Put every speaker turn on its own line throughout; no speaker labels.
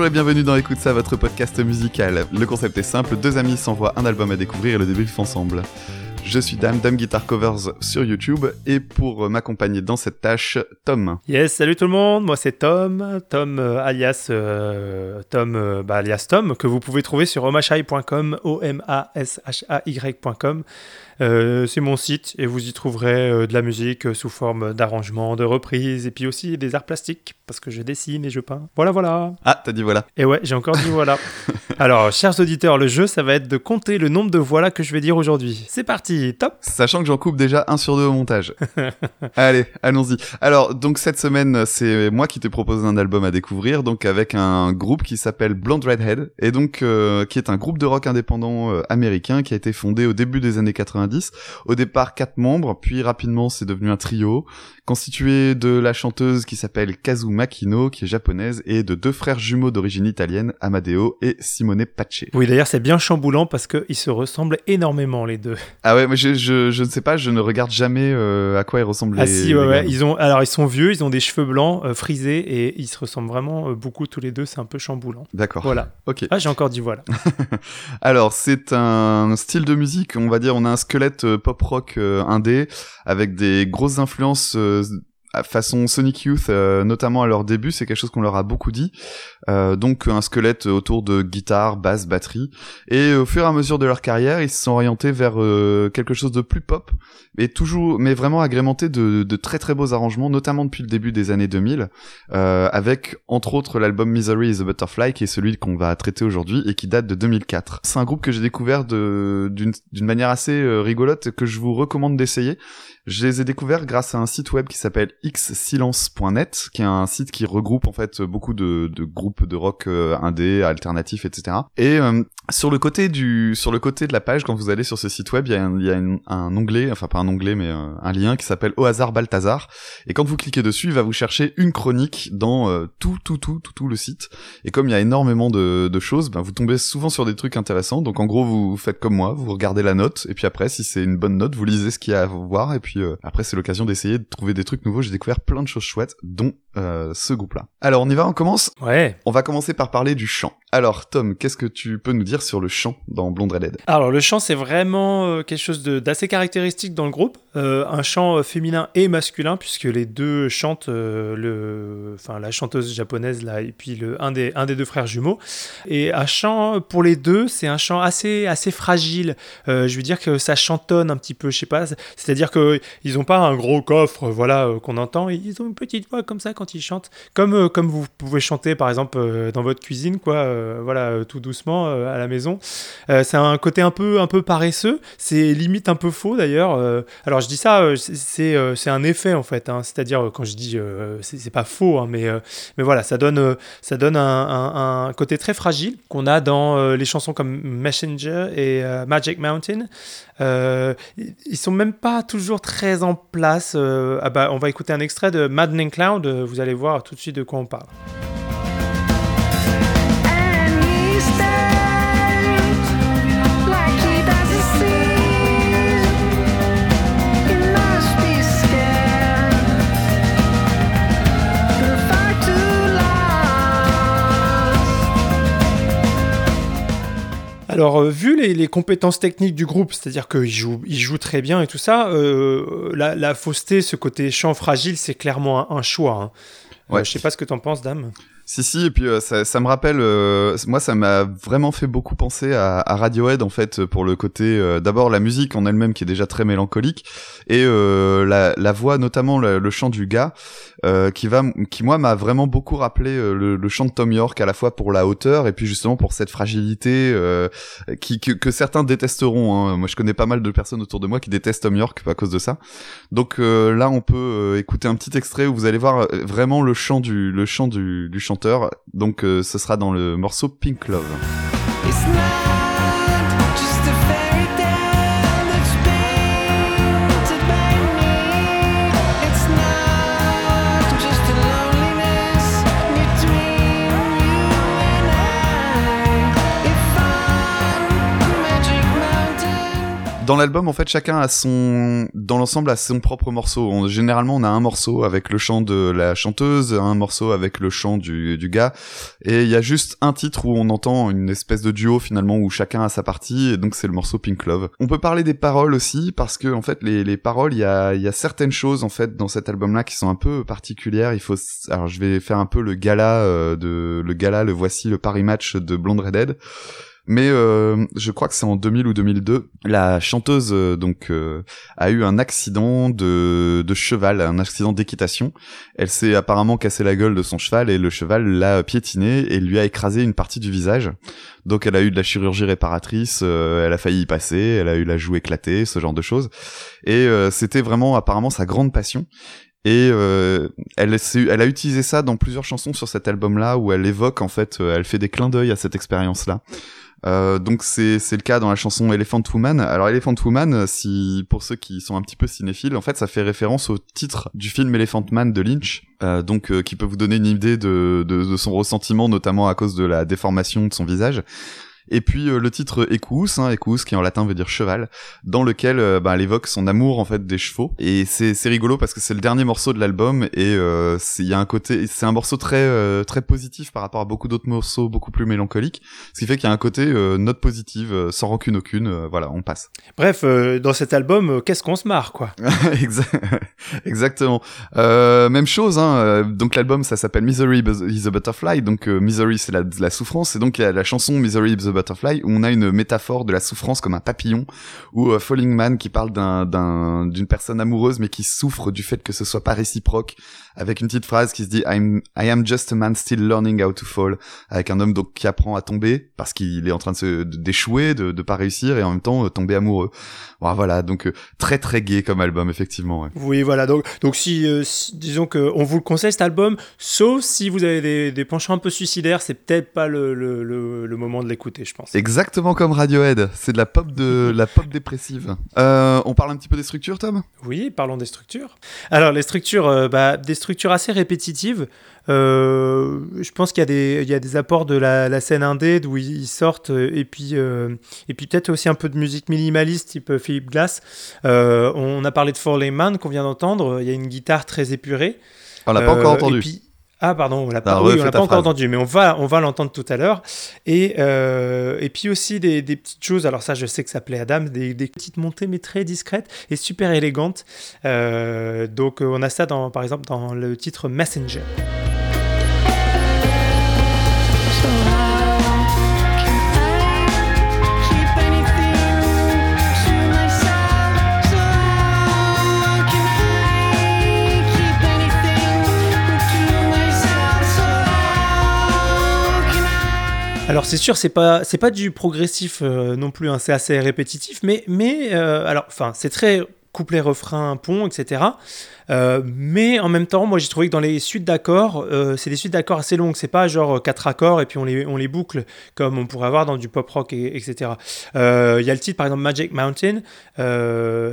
Bonjour et bienvenue dans Écoute ça, votre podcast musical. Le concept est simple, deux amis s'envoient un album à découvrir et le débriefent ensemble. Je suis Dame, Dame Guitar Covers sur YouTube, et pour m'accompagner dans cette tâche, Tom.
Yes, salut tout le monde, moi c'est Tom, Tom euh, alias euh, Tom, euh, bah, alias Tom, que vous pouvez trouver sur omashai.com, O-M-A-S-H-A-Y.com. C'est mon site et vous y trouverez de la musique sous forme d'arrangement, de reprise et puis aussi des arts plastiques parce que je dessine et je peins. Voilà, voilà.
Ah, t'as dit voilà.
Et ouais, j'ai encore dit voilà. Alors, chers auditeurs, le jeu, ça va être de compter le nombre de voilà que je vais dire aujourd'hui. C'est parti, top
Sachant que j'en coupe déjà un sur deux au montage. Allez, allons-y. Alors, donc cette semaine, c'est moi qui t'ai proposé un album à découvrir, donc avec un groupe qui s'appelle Blonde Redhead, et donc qui est un groupe de rock indépendant américain qui a été fondé au début des années 90 au départ quatre membres, puis rapidement c'est devenu un trio constitué de la chanteuse qui s'appelle Kazu Makino, qui est japonaise, et de deux frères jumeaux d'origine italienne, Amadeo et Simone Pace.
Oui, d'ailleurs c'est bien chamboulant parce qu'ils se ressemblent énormément les deux.
Ah ouais, mais je, je, ne sais pas, je ne regarde jamais euh, à quoi ils ressemblent.
Ah si, ouais, ouais. Ils ont, alors ils sont vieux, ils ont des cheveux blancs euh, frisés et ils se ressemblent vraiment euh, beaucoup tous les deux. C'est un peu chamboulant.
D'accord.
Voilà.
Ok.
Ah, j'ai encore dit voilà.
alors c'est un style de musique, on va dire, on a un squelette pop rock indé avec des grosses influences façon Sonic Youth, euh, notamment à leur début, c'est quelque chose qu'on leur a beaucoup dit. Euh, donc un squelette autour de guitare, basse, batterie. Et au fur et à mesure de leur carrière, ils se sont orientés vers euh, quelque chose de plus pop, mais toujours, mais vraiment agrémenté de, de, très très beaux arrangements, notamment depuis le début des années 2000, avec entre autres l'album Misery is a Butterfly, qui est celui qu'on va traiter aujourd'hui et qui date de 2004. C'est un groupe que j'ai découvert d'une manière assez rigolote que je vous recommande d'essayer. Je les ai découverts grâce à un site web qui s'appelle xsilence.net, qui est un site qui regroupe en fait beaucoup de, de groupes de rock euh, indé, alternatifs, etc. Et euh, sur le côté du, sur le côté de la page, quand vous allez sur ce site web, il y a, un, y a un onglet, enfin pas un onglet, mais euh, un lien qui s'appelle Au hasard Balthazar. Et quand vous cliquez dessus, il va vous chercher une chronique dans tout, tout, tout, tout, tout le site. Et comme il y a énormément de, de choses, ben, vous tombez souvent sur des trucs intéressants. Donc en gros, vous faites comme moi, vous regardez la note, et puis après, si c'est une bonne note, vous lisez ce qu'il y a à voir, puis euh, après c'est l'occasion d'essayer de trouver des trucs nouveaux. J'ai découvert plein de choses chouettes, dont euh, ce groupe-là. Alors on y va, on commence
Ouais.
On va commencer par parler du chant. Alors Tom, qu'est-ce que tu peux nous dire sur le chant dans Blonde Redhead
Alors le chant c'est vraiment euh, quelque chose d'assez caractéristique dans le groupe. un chant féminin et masculin puisque les deux chantent le, enfin la chanteuse japonaise là et puis le un des un des deux frères jumeaux. Et un chant pour les deux c'est un chant assez assez fragile. je veux dire que ça chantonne un petit peu, je sais pas. C'est-à-dire qu'ils n'ont pas un gros coffre, voilà, euh, qu'on entend. Ils ont une petite voix comme ça quand ils chantent, comme euh, comme vous pouvez chanter par exemple euh, dans votre cuisine, quoi, voilà, tout doucement à la maison. c'est un côté un peu un peu paresseux. C'est limite un peu faux d'ailleurs. alors je dis ça, c'est c'est un effet en fait. Hein. C'est-à-dire quand je dis c'est pas faux, hein, mais mais voilà, ça donne ça donne un, un côté très fragile qu'on a dans les chansons comme Messenger et Magic Mountain. Euh, ils sont même pas toujours très en place. Euh, ah bah, on va écouter un extrait de Maddening Cloud, euh, vous allez voir tout de suite de quoi on parle. Alors, euh, vu les, compétences techniques du groupe, c'est-à-dire qu'ils jouent, ils jouent très bien et tout ça, euh, la, fausseté, ce côté chant fragile, c'est clairement un, choix. Hein. Euh, ouais. je sais pas ce que tu en penses, Dame.
Si si et puis euh, ça, ça, me rappelle euh, moi ça m'a vraiment fait beaucoup penser à, à, Radiohead en fait pour le côté euh, d'abord la musique en elle-même qui est déjà très mélancolique et la, la, voix notamment le, chant du gars qui va qui moi m'a vraiment beaucoup rappelé le, le, chant de Tom York à la fois pour la hauteur et puis justement pour cette fragilité qui que, que, certains détesteront hein. moi je connais pas mal de personnes autour de moi qui détestent Tom York à cause de ça donc là on peut écouter un petit extrait où vous allez voir vraiment le chant du le chant du, du donc euh, ce sera dans le morceau Pink Love. Dans l'album, en fait, chacun a son, dans l'ensemble, a son propre morceau. généralement, on a un morceau avec le chant de la chanteuse, un morceau avec le chant du, du gars, et il y a juste un titre où on entend une espèce de duo finalement où chacun a sa partie, et donc c'est le morceau Pink Love. On peut parler des paroles aussi parce que en fait, les, les paroles, il y a, y a certaines choses en fait dans cet album-là qui sont un peu particulières. Il faut, alors je vais faire un peu le gala euh, de, le gala, le voici le Paris Match de Blonde Redhead. Mais euh, je crois que c'est en 2000 ou 2002, la chanteuse euh, donc euh, a eu un accident de, de cheval, un accident d'équitation. Elle s'est apparemment cassé la gueule de son cheval et le cheval l'a piétiné et lui a écrasé une partie du visage. Donc elle a eu de la chirurgie réparatrice, elle a failli y passer, elle a eu la joue éclatée, ce genre de choses. Et c'était vraiment apparemment sa grande passion. Et elle, elle a utilisé ça dans plusieurs chansons sur cet album-là où elle évoque en fait, elle fait des clins d'œil à cette expérience-là. Euh, donc c'est c'est le cas dans la chanson Elephant Woman. Alors Elephant Woman, si pour ceux qui sont un petit peu cinéphiles, en fait ça fait référence au titre du film Elephant Man de Lynch, euh, donc euh, qui peut vous donner une idée de, de, de son ressentiment, notamment à cause de la déformation de son visage. Et puis euh, le titre Equus, hein, Equus qui en latin veut dire cheval, dans lequel euh, bah, elle évoque son amour en fait des chevaux. Et c'est c'est rigolo parce que c'est le dernier morceau de l'album et euh, il y a un côté, c'est un morceau très euh, très positif par rapport à beaucoup d'autres morceaux beaucoup plus mélancoliques, ce qui fait qu'il y a un côté note positive, sans rancune aucune. voilà, on passe.
Bref, dans cet album, qu'est-ce qu'on se marre quoi
Exactement. même chose. Hein, donc l'album ça s'appelle Misery is a Butterfly. Donc Misery c'est la, la souffrance et donc il y a la chanson Misery is a Butterfly, où on a une métaphore de la souffrance comme un papillon, ou euh, Falling Man qui parle d'un d'une personne amoureuse mais qui souffre du fait que ce soit pas réciproque, avec une petite phrase qui se dit I am just a man still learning how to fall, avec un homme donc qui apprend à tomber parce qu'il est en train de d'échouer, de, de pas réussir et en même temps euh, tomber amoureux. voilà, donc euh, très très gay comme album effectivement.
Oui, voilà, donc donc si, disons que on vous le conseille cet album, sauf si vous avez des, penchants un peu suicidaires, c'est peut-être pas le moment de l'écouter.
Exactement comme Radiohead, c'est de la pop de la pop dépressive. Euh, on parle un petit peu des structures, Tom?
Oui, parlons des structures. Alors les structures, euh, bah, des structures assez répétitives. Euh, je pense qu'il y, a des, il y a des apports de la, scène indé d'où ils sortent, et puis, et puis peut-être aussi un peu de musique minimaliste type Philippe Glass. on a parlé de Man qu'on vient d'entendre, il y a une guitare très épurée.
On l'a pas encore entendu.
Ah pardon, on l'a pas, pas encore entendu, mais on va, on va l'entendre tout à l'heure. Et, euh, et puis aussi des, des, petites choses, alors ça je sais que ça plaît à Adam, des, des petites montées mais très discrètes et super élégantes. Euh, donc on a ça dans, par exemple dans le titre Messenger. Alors c'est sûr, c'est pas c'est pas du progressif euh, non plus, hein, c'est assez répétitif, mais mais euh, alors enfin c'est très couplet, refrain, pont, etc. Euh, mais en même temps, moi j'ai trouvé que dans les suites d'accords, euh, c'est des suites d'accords assez longues. C'est pas genre quatre accords et puis on les, boucle comme on pourrait avoir dans du pop rock, et, etc. Euh, il y a le titre par exemple Magic Mountain.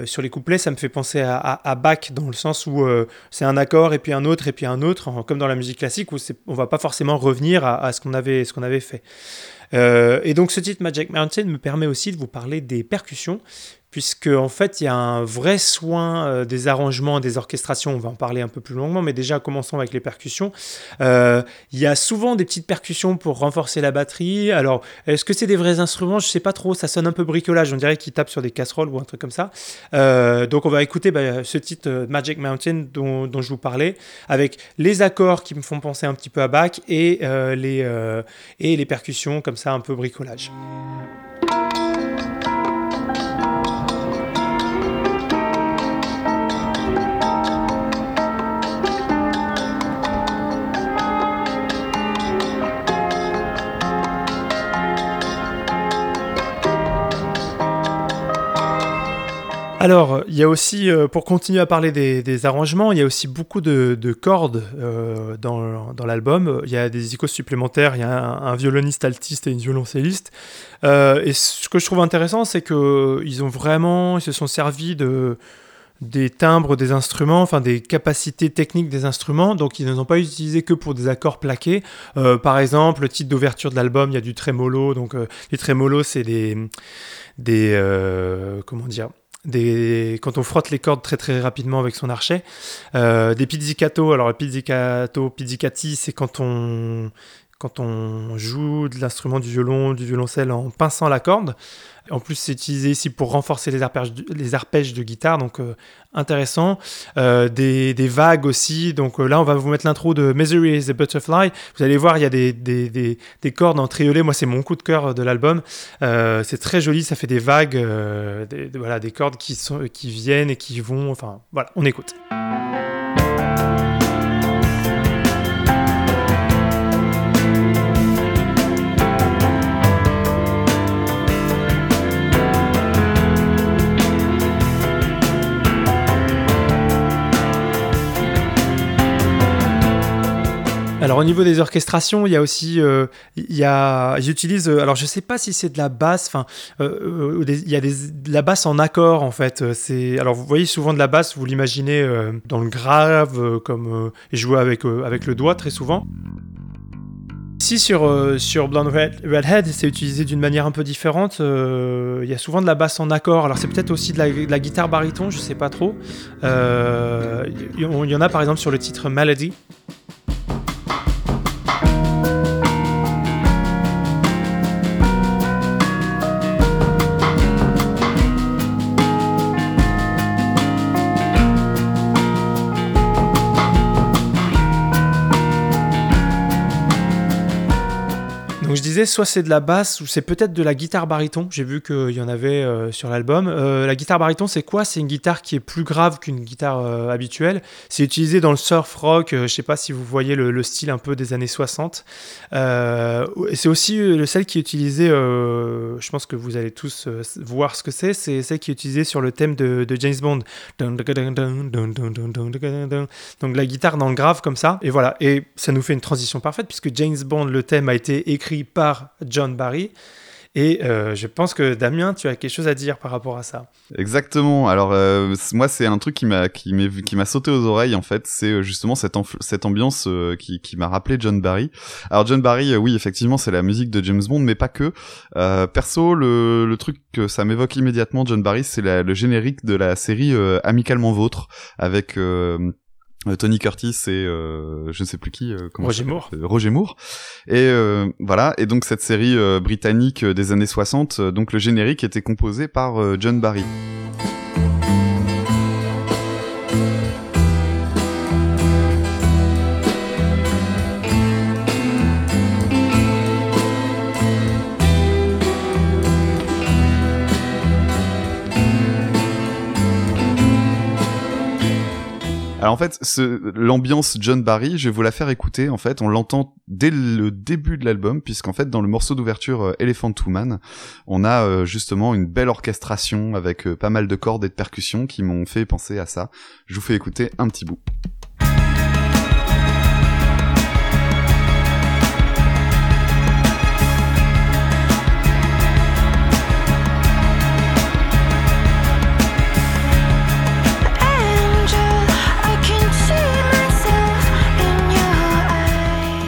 sur les couplets, ça me fait penser à, Bach dans le sens où c'est un accord et puis un autre et puis un autre, comme dans la musique classique où on va pas forcément revenir à, à ce qu'on avait, ce qu'on avait fait. et donc ce titre Magic Mountain me permet aussi de vous parler des percussions, puisque en fait il y a un vrai soin euh, des arrangements, des orchestrations, on va en parler un peu plus longuement, mais déjà commençons avec les percussions. Euh, il y a souvent des petites percussions pour renforcer la batterie. Alors, est-ce que c'est des vrais instruments? Je sais pas trop, ça sonne un peu bricolage, on dirait qu'ils tapent sur des casseroles ou un truc comme ça. Euh, donc on va écouter bah, ce titre Magic Mountain dont, je vous parlais, avec les accords qui me font penser un petit peu à Bach et les percussions comme ça un peu bricolage. Alors, il y a aussi, euh, pour continuer à parler des, arrangements, il y a aussi beaucoup de, cordes euh, dans, l'album. Il y a des icônes supplémentaires, il y a un, violoniste altiste et une violoncelliste. Euh, et ce que je trouve intéressant, c'est qu'ils ont vraiment, ils se sont servis de, des timbres des instruments, enfin des capacités techniques des instruments. Donc ils ne sont pas utilisés que pour des accords plaqués. Par exemple, le titre d'ouverture de l'album, il y a du trémolo. Donc les trémolos, c'est des, des comment dire, quand on frotte les cordes très très rapidement avec son archet. des pizzicato. Alors le pizzicato, pizzicati, c'est quand on quand on joue de l'instrument du violon, du violoncelle en pinçant la corde. En plus, c'est utilisé ici pour renforcer les arpèges, les arpèges de guitare, donc euh, intéressant. Euh, des, vagues aussi, donc euh, là, on va vous mettre l'intro de Misery is a Butterfly. Vous allez voir, il y a des, des, cordes en triolet. Moi, c'est mon coup de cœur de l'album. c'est très joli, ça fait des vagues, voilà, des cordes qui viennent et qui vont. Enfin, voilà, on écoute. Alors au niveau des orchestrations, il y a aussi, euh, il y a, j'utilise, euh, alors je sais pas si c'est de la basse, enfin, euh, il y a des, de la basse en accord en fait. C'est, alors vous voyez souvent de la basse, vous l'imaginez dans le grave, comme jouer avec avec le doigt très souvent. Ici sur, sur Blonde Red, Redhead, c'est utilisé d'une manière un peu différente. Il y a souvent de la basse en accord. Alors c'est peut-être aussi de la, de la, guitare baryton, je sais pas trop. Il y en a par exemple sur le titre Melody. Soit c'est de la basse ou c'est peut-être de la guitare baryton. J'ai vu qu'il y en avait euh, sur l'album. Euh, la guitare baryton, c'est quoi? C'est une guitare qui est plus grave qu'une guitare euh, habituelle. C'est utilisé dans le surf rock. je sais pas si vous voyez le, style un peu des années 60. c'est aussi celle qui est utilisée. je pense que vous allez tous voir ce que c'est. C'est celle qui est utilisée sur le thème de, de James Bond. Donc la guitare dans le grave comme ça. Et voilà. Et ça nous fait une transition parfaite puisque James Bond, le thème a été écrit John Barry. Et euh, je pense que Damien, tu as quelque chose à dire par rapport à ça.
Exactement. Alors euh, moi, c'est un truc qui m'a qui m'a sauté aux oreilles en fait. C'est euh, justement cette ambiance qui, qui m'a rappelé John Barry. Alors John Barry, oui, effectivement, c'est la musique de James Bond, mais pas que. perso, le, le truc que ça m'évoque immédiatement, John Barry, c'est le générique de la série Amicalement Vôtre avec Tony Curtis et euh, je ne sais plus qui
euh, Roger Moore.
Roger Moore. Et voilà. Et donc cette série britannique des années 60 donc le générique était composé par John Barry Alors en fait, l'ambiance John Barry, je vais vous la faire écouter. En fait, on l'entend dès le début de l'album, puisqu'en fait, dans le morceau d'ouverture euh, Elephant Man, on a euh, justement une belle orchestration avec euh, pas mal de cordes et de percussions qui m'ont fait penser à ça. Je vous fais écouter un petit bout.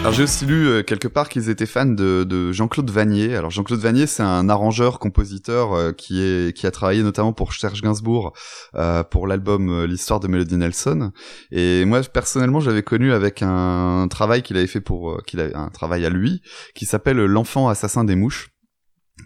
Alors j'ai aussi lu euh, quelque part qu'ils étaient fans de, Jean-Claude Vanier. Alors Jean-Claude Vanier, c'est un arrangeur, compositeur euh, qui a travaillé notamment pour Serge Gainsbourg euh, pour l'album L'histoire de Melody Nelson. Et moi personnellement, j'avais connu avec un travail qu'il avait fait pour qu'il a un travail à lui qui s'appelle L'enfant assassin des mouches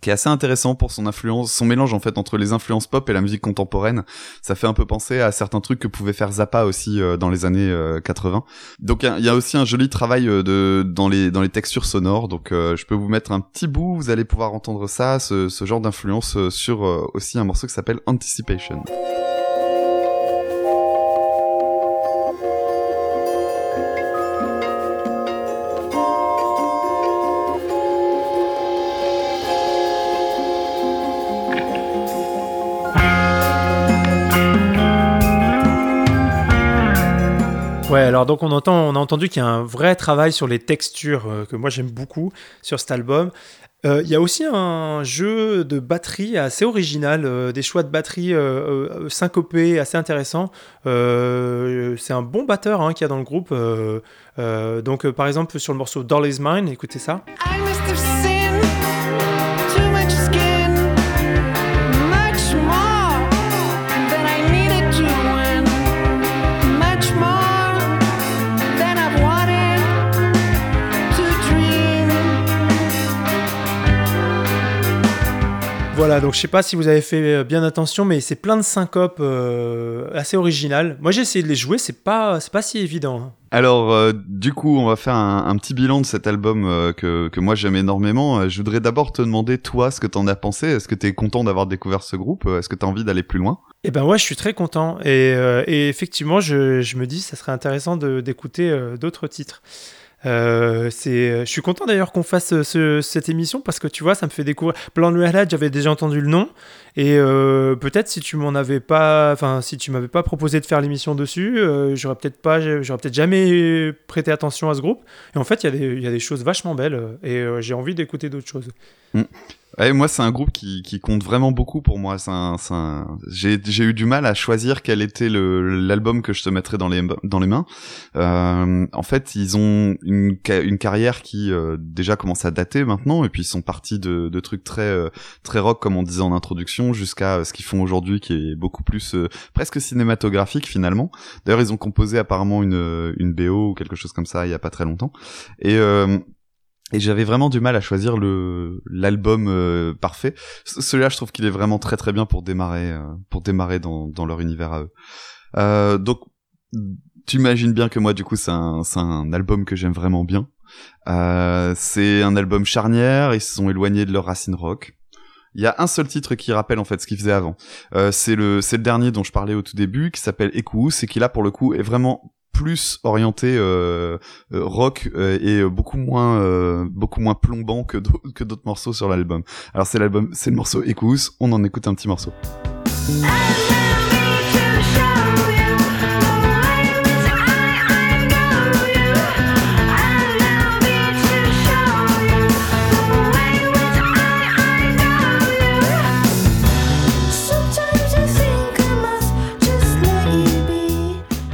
qui est assez intéressant pour son influence, son mélange en fait entre les influences pop et la musique contemporaine. Ça fait un peu penser à certains trucs que pouvait faire Zappa aussi euh, dans les années 80. Euh, donc il y, a aussi un joli travail euh, de dans les dans les textures sonores. Donc je peux vous mettre un petit bout, vous allez pouvoir entendre ça, ce, ce genre d'influence sur aussi un morceau qui s'appelle Anticipation.
Ouais, alors donc on entend, on a entendu qu'il y a un vrai travail sur les textures euh, que moi j'aime beaucoup sur cet album. Euh, il y a aussi un jeu de batterie assez original, euh, des choix de batterie euh, syncopés assez intéressants. c'est un bon batteur hein, qu'il y a dans le groupe. donc, par exemple, sur le morceau Doll Is Mine, écoutez ça. Voilà, donc je sais pas si vous avez fait euh, bien attention, mais c'est plein de syncopes euh, assez originales. Moi j'ai essayé de les jouer, c'est pas, c'est pas si évident. Hein.
Alors, euh, du coup, on va faire un, petit bilan de cet album que, que moi j'aime énormément. Je voudrais d'abord te demander, toi, ce que t'en as pensé. Est-ce que t'es content d'avoir découvert ce groupe? Est-ce que t'as envie d'aller plus loin?
Eh ben ouais, je suis très content. Et, et effectivement, je, je, me dis, ça serait intéressant d'écouter d'autres titres. Euh, c'est, je suis content d'ailleurs qu'on fasse ce, cette émission parce que tu vois, ça me fait découvrir. Plan de j'avais déjà entendu le nom et euh, peut-être si tu m'en avais pas, enfin si tu m'avais pas proposé de faire l'émission dessus, euh, j'aurais peut-être pas, j'aurais peut-être jamais prêté attention à ce groupe. Et en fait, il y, y, a des choses vachement belles et j'ai envie d'écouter d'autres choses.
Mm. Ouais, moi, c'est un groupe qui, qui, compte vraiment beaucoup pour moi. C'est un, J'ai, j'ai eu du mal à choisir quel était le, l'album que je te mettrais dans les, dans les mains. Euh, en fait, ils ont une, une carrière qui euh, déjà commence à dater maintenant, et puis ils sont partis de, de trucs très, euh, très rock, comme on disait en introduction, jusqu'à ce qu'ils font aujourd'hui, qui est beaucoup plus euh, presque cinématographique finalement. D'ailleurs, ils ont composé apparemment une, une BO ou quelque chose comme ça il y a pas très longtemps. Et et j'avais vraiment du mal à choisir le l'album euh, parfait. Celui-là, je trouve qu'il est vraiment très très bien pour démarrer euh, pour démarrer dans, dans leur univers à eux. Euh, donc tu imagines bien que moi du coup c'est un c'est un album que j'aime vraiment bien. Euh, c'est un album charnière, ils se sont éloignés de leur racine rock. Il y a un seul titre qui rappelle en fait ce qu'ils faisaient avant. Euh, c'est le c'est le dernier dont je parlais au tout début qui s'appelle Ekous et qui là pour le coup est vraiment plus orienté euh, euh rock euh, et beaucoup moins euh, beaucoup moins plombant que que d'autres morceaux sur l'album. Alors c'est l'album, c'est le morceau Écouse, on en écoute un petit morceau.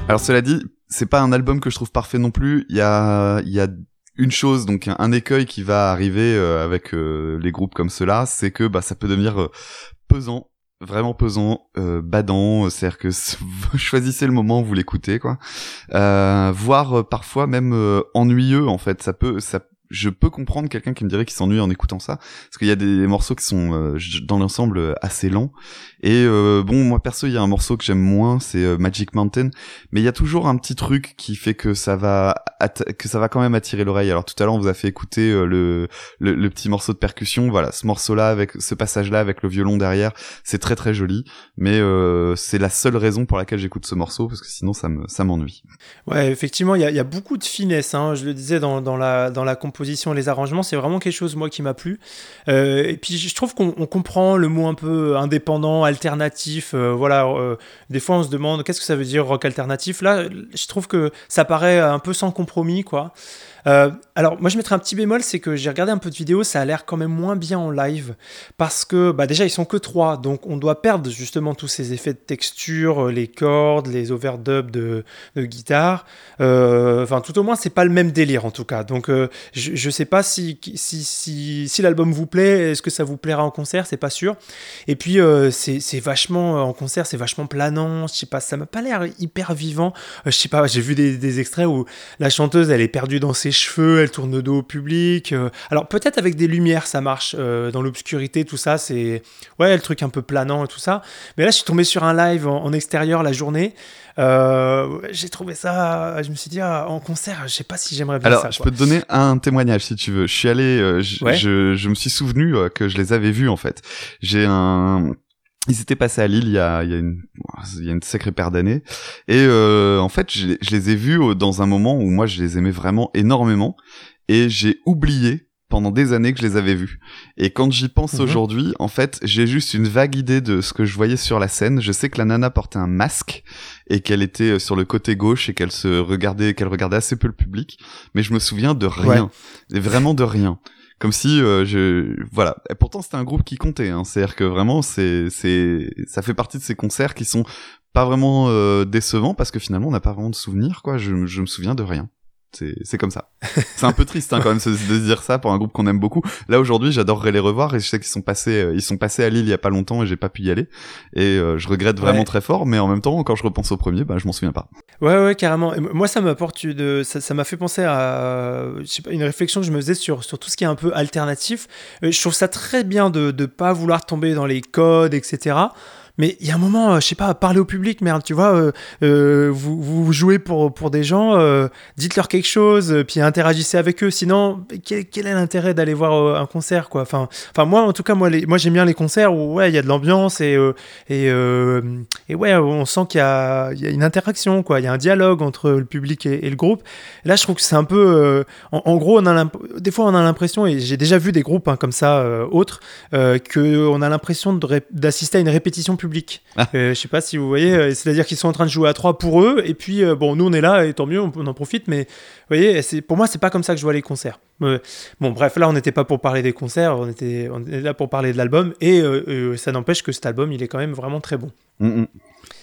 Alors cela dit, c'est pas un album que je trouve parfait non plus. Il y a, y a une chose, donc un écueil qui va arriver euh, avec euh, les groupes comme cela, c'est que bah, ça peut devenir euh, pesant, vraiment pesant, badant, c'est-à-dire que choisissez le moment où vous l'écoutez, quoi. voire parfois même ennuyeux en fait. Ça peut, ça je peux comprendre quelqu'un qui me dirait qu'il s'ennuie en écoutant ça parce qu'il y a des morceaux qui sont euh, dans l'ensemble assez lents. Et euh, bon moi perso il y a un morceau que j'aime moins c'est euh, Magic Mountain mais il y a toujours un petit truc qui fait que ça va que ça va quand même attirer l'oreille. Alors tout à l'heure on vous a fait écouter le, le, petit morceau de percussion. Voilà ce morceau là avec ce passage là avec le violon derrière c'est très très joli. Mais c'est la seule raison pour laquelle j'écoute ce morceau parce que sinon ça me ça m'ennuie.
Ouais effectivement il y a, beaucoup de finesse hein, je le disais dans la dans la composition les arrangements, c'est vraiment quelque chose, moi, qui m'a plu. Euh, et puis, je trouve qu'on comprend le mot un peu indépendant, alternatif. Euh, voilà, euh, des fois, on se demande qu'est-ce que ça veut dire rock alternatif? Là, je trouve que ça paraît un peu sans compromis, quoi. Euh, alors, moi, je mettrais un petit bémol, c'est que j'ai regardé un peu de vidéos, ça a l'air quand même moins bien en live, parce que bah, déjà, ils sont que trois, donc on doit perdre justement tous ces effets de texture, euh, les cordes, les overdubs de, de guitare. Euh, enfin, tout au moins, c'est pas le même délire en tout cas. Donc, je, je sais pas si, si, si, l'album vous plaît, est-ce que ça vous plaira en concert, c'est pas sûr. Et puis, c'est vachement, en concert, c'est vachement planant, je sais pas, ça m'a pas l'air hyper vivant. je sais pas, j'ai vu des, des extraits où la chanteuse, elle est perdue dans ses cheveux, elle tourne le dos au public. Euh. alors peut-être avec des lumières ça marche, euh, dans l'obscurité, tout ça, c'est ouais le truc un peu planant et tout ça. Mais là je suis tombé sur un live en, extérieur la journée. Euh, j'ai trouvé ça, je me suis dit ah, en concert, je sais pas si j'aimerais bien
alors,
ça.
Alors je peux te donner un témoignage si tu veux. Je suis allé, je, je, me suis souvenu que je les avais vus en fait. J'ai un ils étaient passés à Lille il y a, il y a, une, il y a une sacrée paire d'années. Et euh, en fait, je, je, les ai vus dans un moment où moi, je les aimais vraiment énormément. Et j'ai oublié pendant des années que je les avais vus. Et quand j'y pense mhm. aujourd'hui, en fait, j'ai juste une vague idée de ce que je voyais sur la scène. Je sais que la nana portait un masque et qu'elle était euh, sur le côté gauche et qu'elle se regardait, qu'elle regardait assez peu le public. Mais je me souviens de rien. Vraiment de rien comme si euh, je voilà. Et pourtant c'était un groupe qui comptait. Hein. C'est-à-dire que vraiment c'est c'est ça fait partie de ces concerts qui sont pas vraiment euh, décevants parce que finalement on n'a pas vraiment de souvenirs quoi. Je je me souviens de rien. C'est comme ça. c'est un peu triste hein, quand même de dire ça pour un groupe qu'on aime beaucoup. Là aujourd'hui, j'adorerais les revoir et je sais qu'ils sont passés, euh, ils sont passés à Lille il y a pas longtemps et j'ai pas pu y aller. Et euh, je regrette vraiment très fort, mais en même temps, quand je repense au premier, bah je m'en souviens pas.
Ouais ouais carrément. moi ça m'apporte de, ça m'a fait penser à je sais pas, une réflexion que je me faisais sur sur tout ce qui est un peu alternatif. Euh, je trouve ça très bien de de pas vouloir tomber dans les codes etc. Mais il y a un moment, euh, je sais pas, parler au public, merde, tu vois, euh, euh, vous, vous, jouez pour, pour des gens, dites-leur quelque chose, puis interagissez avec eux. Sinon, quel, quel est l'intérêt d'aller voir un concert, quoi? Enfin, enfin, moi, en tout cas, moi, moi j'aime bien les concerts où ouais, il y a de l'ambiance et, et, et, ouais, on sent qu'il y a, y a, une interaction, quoi. Il y a un dialogue entre le public et, le groupe. là, je trouve que c'est un peu, en, gros, on a des fois, on a l'impression, et j'ai déjà vu des groupes hein, comme ça, autres, qu'on a l'impression d'assister à une répétition publique public. Ah. Euh, je sais pas si vous voyez, euh, c'est-à-dire qu'ils sont en train de jouer à trois pour eux, et puis euh, bon, nous on est là, et tant mieux, on, en profite, mais vous voyez, pour moi, c'est pas comme ça que je vois les concerts. bon, bref, là on n'était pas pour parler des concerts, on était, on était là pour parler de l'album, et ça n'empêche que cet album, il est quand même vraiment très bon.
Mm, mm.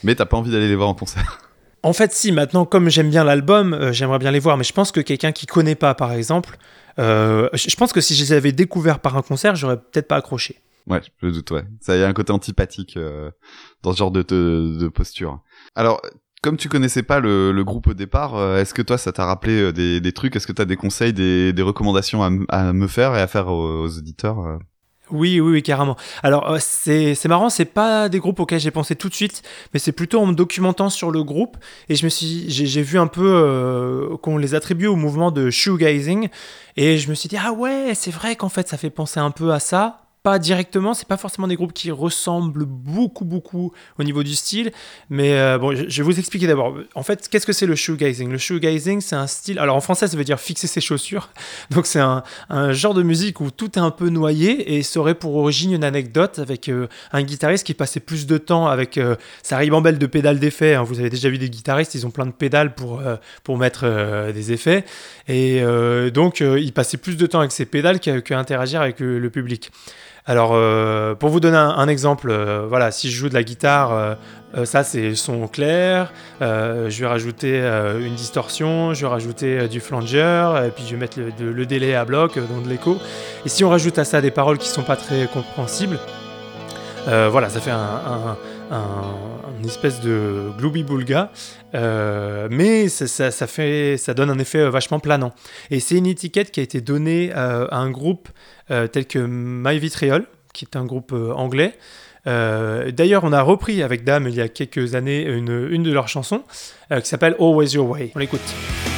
Mais t'as pas envie d'aller les voir en concert
En fait, si, maintenant, comme j'aime bien l'album, j'aimerais bien les voir, mais je pense que quelqu'un qui connaît pas, par exemple, je pense que si je les avais découverts par un concert, j'aurais peut-être pas accroché.
Ouais, je doute, ouais. Ça y a un côté antipathique euh, dans ce genre de, de, posture. Alors, comme tu connaissais pas le, le groupe au départ, euh, est-ce que toi, ça t'a rappelé euh, des, des trucs? Est-ce que tu as des conseils, des, des recommandations à, à, me faire et à faire aux, auditeurs
oui, oui, oui, carrément. Alors, c'est, c'est marrant, c'est pas des groupes auxquels j'ai pensé tout de suite, mais c'est plutôt en me documentant sur le groupe. Et je me suis, j'ai, vu un peu qu'on les attribuait au mouvement de shoegazing. Et je me suis dit, ah ouais, c'est vrai qu'en fait, ça fait penser un peu à ça pas directement, c'est pas forcément des groupes qui ressemblent beaucoup beaucoup au niveau du style, mais euh, bon, je, vais vous expliquer d'abord. En fait, qu'est-ce que c'est le shoegazing? Le shoegazing, c'est un style. Alors en français, ça veut dire fixer ses chaussures. Donc c'est un, genre de musique où tout est un peu noyé et ça aurait pour origine une anecdote avec euh, un guitariste qui passait plus de temps avec euh, sa ribambelle de pédales d'effets. Hein. Vous avez déjà vu des guitaristes, ils ont plein de pédales pour pour mettre des effets et donc il passait plus de temps avec ses pédales qu'à interagir avec le public. Alors, euh, pour vous donner un, exemple, euh, voilà, si je joue de la guitare, euh, ça c'est son clair, je vais rajouter une distorsion, je vais rajouter du flanger, et puis je vais mettre le, délai à bloc, donc de l'écho. Et si on rajoute à ça des paroles qui sont pas très compréhensibles, voilà, ça fait un, espèce de glooby boulga, mais ça, fait, ça donne un effet vachement planant. Et c'est une étiquette qui a été donnée à un groupe tels que My Vitriol, qui est un groupe euh, anglais. Euh, d'ailleurs, on a repris avec Dame il y a quelques années une, une de leurs chansons qui s'appelle Always Your Way. On l'écoute.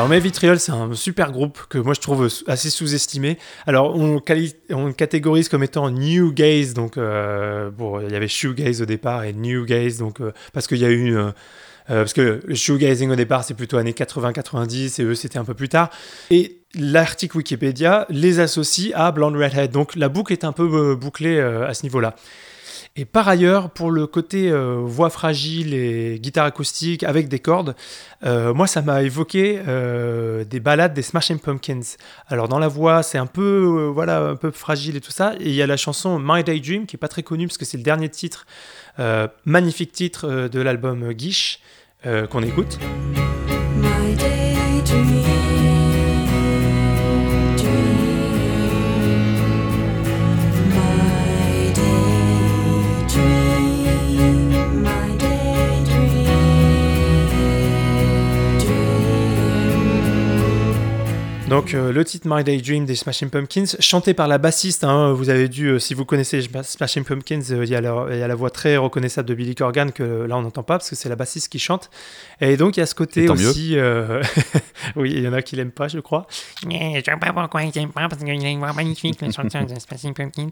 Alors My Vitriol, c'est un super groupe que moi je trouve assez sous-estimé. Alors on, on, catégorise comme étant New Gaze, donc euh, bon, il y avait Shoegaze au départ et New Gaze, donc euh, parce qu'il y a eu euh, parce que le shoegazing au départ c'est plutôt années 80-90 et eux c'était un peu plus tard. Et l'article Wikipédia les associe à Blonde Redhead, donc la boucle est un peu bouclée à ce niveau-là. Et par ailleurs, pour le côté euh, voix fragile et guitare acoustique avec des cordes, euh, moi ça m'a évoqué euh, des balades des Smashing Pumpkins. Alors dans la voix, c'est un peu voilà un peu fragile et tout ça. Et il y a la chanson My Daydream qui est pas très connue parce que c'est le dernier titre, magnifique titre de l'album Guiche qu'on écoute. Donc euh, le titre My Daydream des Smashing Pumpkins, chanté par la bassiste, hein, vous avez dû, euh, si vous connaissez Smashing Pumpkins, euh, il y, a la voix très reconnaissable de Billy Corgan que là on n'entend pas parce que c'est la bassiste qui chante. Et donc il y a ce côté aussi... oui, il y en a qui l'aiment pas je crois. Je ne sais pas pourquoi ils l'aiment pas parce qu'il a une voix magnifique, le chanteur de Smashing Pumpkins.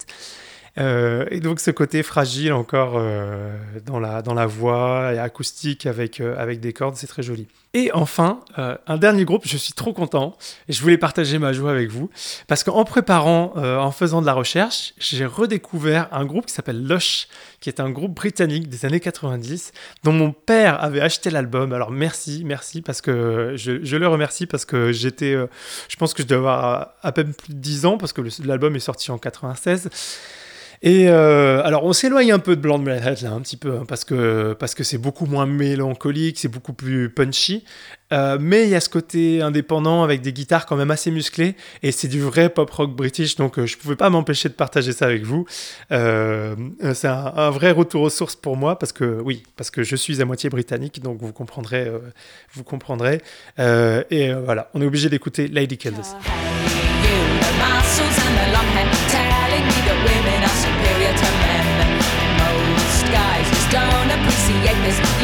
Euh, et donc ce côté fragile encore euh, dans, la, dans la voix et acoustique avec, euh, avec des cordes, c'est très joli. Et enfin, un dernier groupe, je suis trop content et je voulais partager ma joie avec vous parce qu'en préparant, en faisant de la recherche, j'ai redécouvert un groupe qui s'appelle Lush, qui est un groupe britannique des années 90 dont mon père avait acheté l'album. Alors merci, merci parce que je, je le remercie parce que j'étais, je pense que je dois avoir à peine plus de 10 ans parce que l'album est sorti en 96. Et euh, alors, on s'éloigne un peu de Blonde Redhead là, un petit peu, hein, parce que parce que c'est beaucoup moins mélancolique, c'est beaucoup plus punchy. Euh, mais il y a ce côté indépendant avec des guitares quand même assez musclées, et c'est du vrai pop rock british, donc euh, je pouvais pas m'empêcher de partager ça avec vous. c'est un, vrai retour aux sources pour moi, parce que oui, parce que je suis à moitié britannique, donc vous comprendrez, vous comprendrez. et voilà, on est obligé d'écouter Lady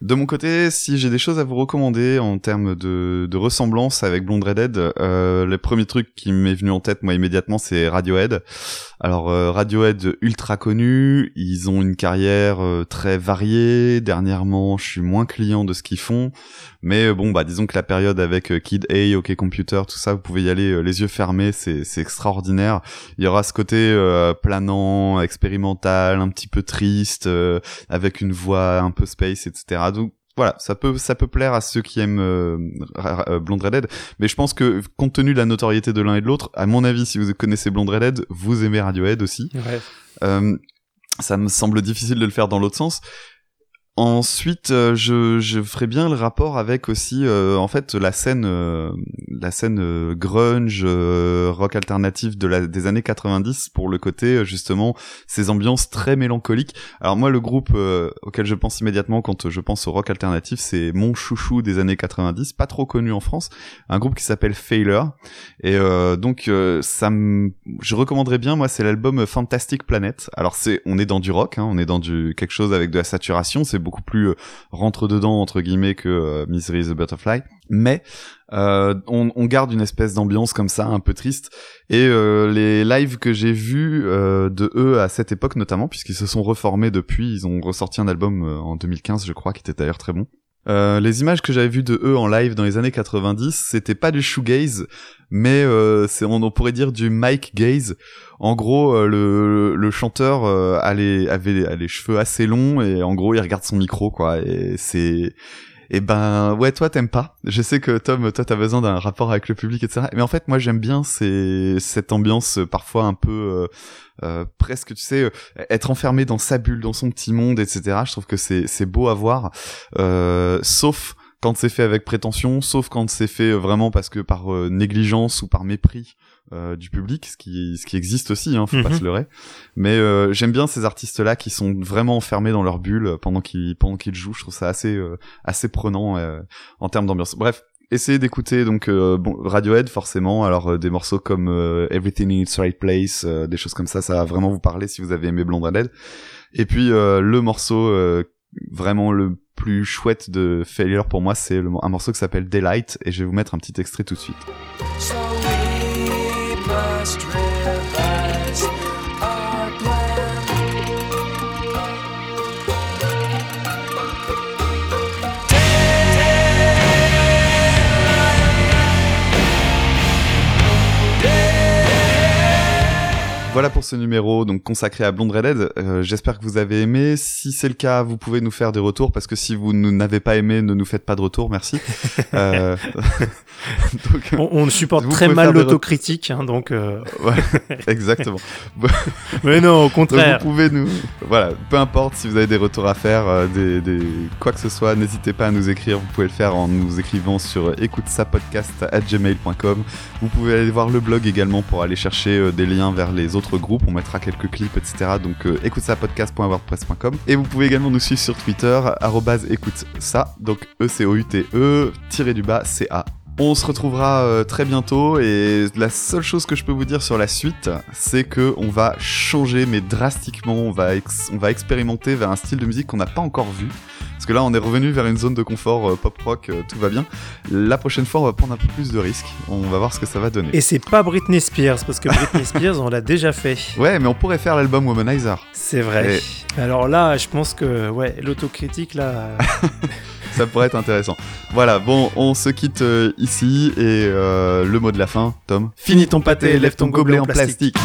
De
mon côté, si j'ai des choses à vous recommander en termes de, de ressemblance avec Blonde Redhead, euh, le premier truc qui m'est venu en tête moi immédiatement, c'est Radiohead. Alors euh, Radiohead ultra connu, ils ont une carrière euh, très variée. Dernièrement, je suis moins client de ce qu'ils font, mais euh, bon bah disons que la période avec Kid A, OK Computer, tout ça, vous pouvez y aller les yeux fermés, c'est c'est extraordinaire. Il y aura ce côté planant, expérimental, un petit peu triste, avec une voix un peu space, etc. Donc voilà, ça peut ça peut plaire à ceux qui aiment euh, Blonde Redhead, mais je pense que compte tenu de la notoriété de l'un et de l'autre, à mon avis, si vous connaissez Blonde Redhead, vous aimez Radiohead aussi. Euh, ça me semble difficile de le faire dans l'autre sens. Ensuite, euh, je, je ferai bien le rapport avec aussi, euh, en fait, la scène, euh, la scène grunge, rock alternatif de la, des années 90 pour le côté justement ces ambiances très mélancoliques. Alors moi, le groupe auquel je pense immédiatement quand je pense au rock alternatif, c'est mon chouchou des années 90, pas trop connu en France, un groupe qui s'appelle Failure. Et donc ça, je recommanderais bien, moi, c'est l'album Fantastic Planet. Alors c'est, on est dans du rock, hein, on est dans du quelque chose avec de la saturation, c'est beaucoup plus euh, rentre dedans entre guillemets que euh, Misery the Butterfly. Mais euh, on, on, garde une espèce d'ambiance comme ça un peu triste. Et les lives que j'ai vus de eux à cette époque notamment puisqu'ils se sont reformés depuis ils ont ressorti un album en 2015 je crois qui était d'ailleurs très bon euh, les images que j'avais vues de eux en live dans les années 90, c'était pas du shoegaze, mais euh, on, pourrait dire du Mike Gaze. En gros, euh, le, chanteur avait, avait les cheveux assez longs et en gros il regarde son micro quoi. Et c'est et eh ben ouais toi t'aimes pas. Je sais que Tom toi t'as besoin d'un rapport avec le public etc mais en fait moi j'aime bien c'est cette ambiance euh, parfois un peu euh, euh, presque tu sais être enfermé dans sa bulle dans son petit monde etc je trouve que c'est c'est beau à voir. Sauf quand c'est fait avec prétention sauf quand c'est fait vraiment parce que par négligence ou par mépris euh, du public, ce qui, ce qui existe aussi, hein, faut pas mhm. se leurrer. Mais euh, j'aime bien ces artistes-là qui sont vraiment enfermés dans leur bulle pendant qu'ils pendant qu'ils jouent. Je trouve ça assez euh, assez prenant en termes d'ambiance. Bref, essayez d'écouter donc bon, Radiohead forcément. Alors des morceaux comme Everything in its Right Place, des choses comme ça, ça va vraiment vous parler si vous avez aimé Blonde Redhead. Et puis le morceau vraiment le plus chouette de Failure pour moi, c'est un morceau qui s'appelle Daylight et je vais vous mettre un petit extrait tout de suite. astray. Voilà pour ce numéro donc consacré à Blonde Redhead. Euh, J'espère que vous avez aimé. Si c'est le cas, vous pouvez nous faire des retours parce que si vous n'avez pas aimé, ne nous faites pas de retour, merci. euh,
donc, on, on, supporte très mal l'autocritique, hein, donc. Euh...
Ouais, exactement.
Mais non, au contraire.
Donc vous pouvez nous, voilà, peu importe si vous avez des retours à faire, euh, des, des, quoi que ce soit, n'hésitez pas à nous écrire. Vous pouvez le faire en nous écrivant sur écoutesapodcast@gmail.com. Vous pouvez aller voir le blog également pour aller chercher des liens vers les autres groupe, on mettra quelques clips, etc. Donc euh, écoute ça podcast.wordpress.com et vous pouvez également nous suivre sur Twitter écoute ça. Donc E T E tiré du bas C A On se retrouvera euh, très bientôt et la seule chose que je peux vous dire sur la suite, c'est que on va changer mais drastiquement, on va, on va expérimenter vers un style de musique qu'on n'a pas encore vu. Parce que là, on est revenu vers une zone de confort euh, pop rock, euh, tout va bien. La prochaine fois, on va prendre un peu plus de risques. On va voir ce que ça va donner.
Et c'est pas Britney Spears, parce que Britney Spears, on l'a déjà fait.
Ouais, mais on pourrait faire l'album Womanizer.
C'est vrai. Alors là, je pense que ouais, l'autocritique là.
ça pourrait être intéressant. Voilà, bon, on se quitte euh, ici et le mot de la fin, Tom.
Finis ton pâté, lève ton gobelet en plastique.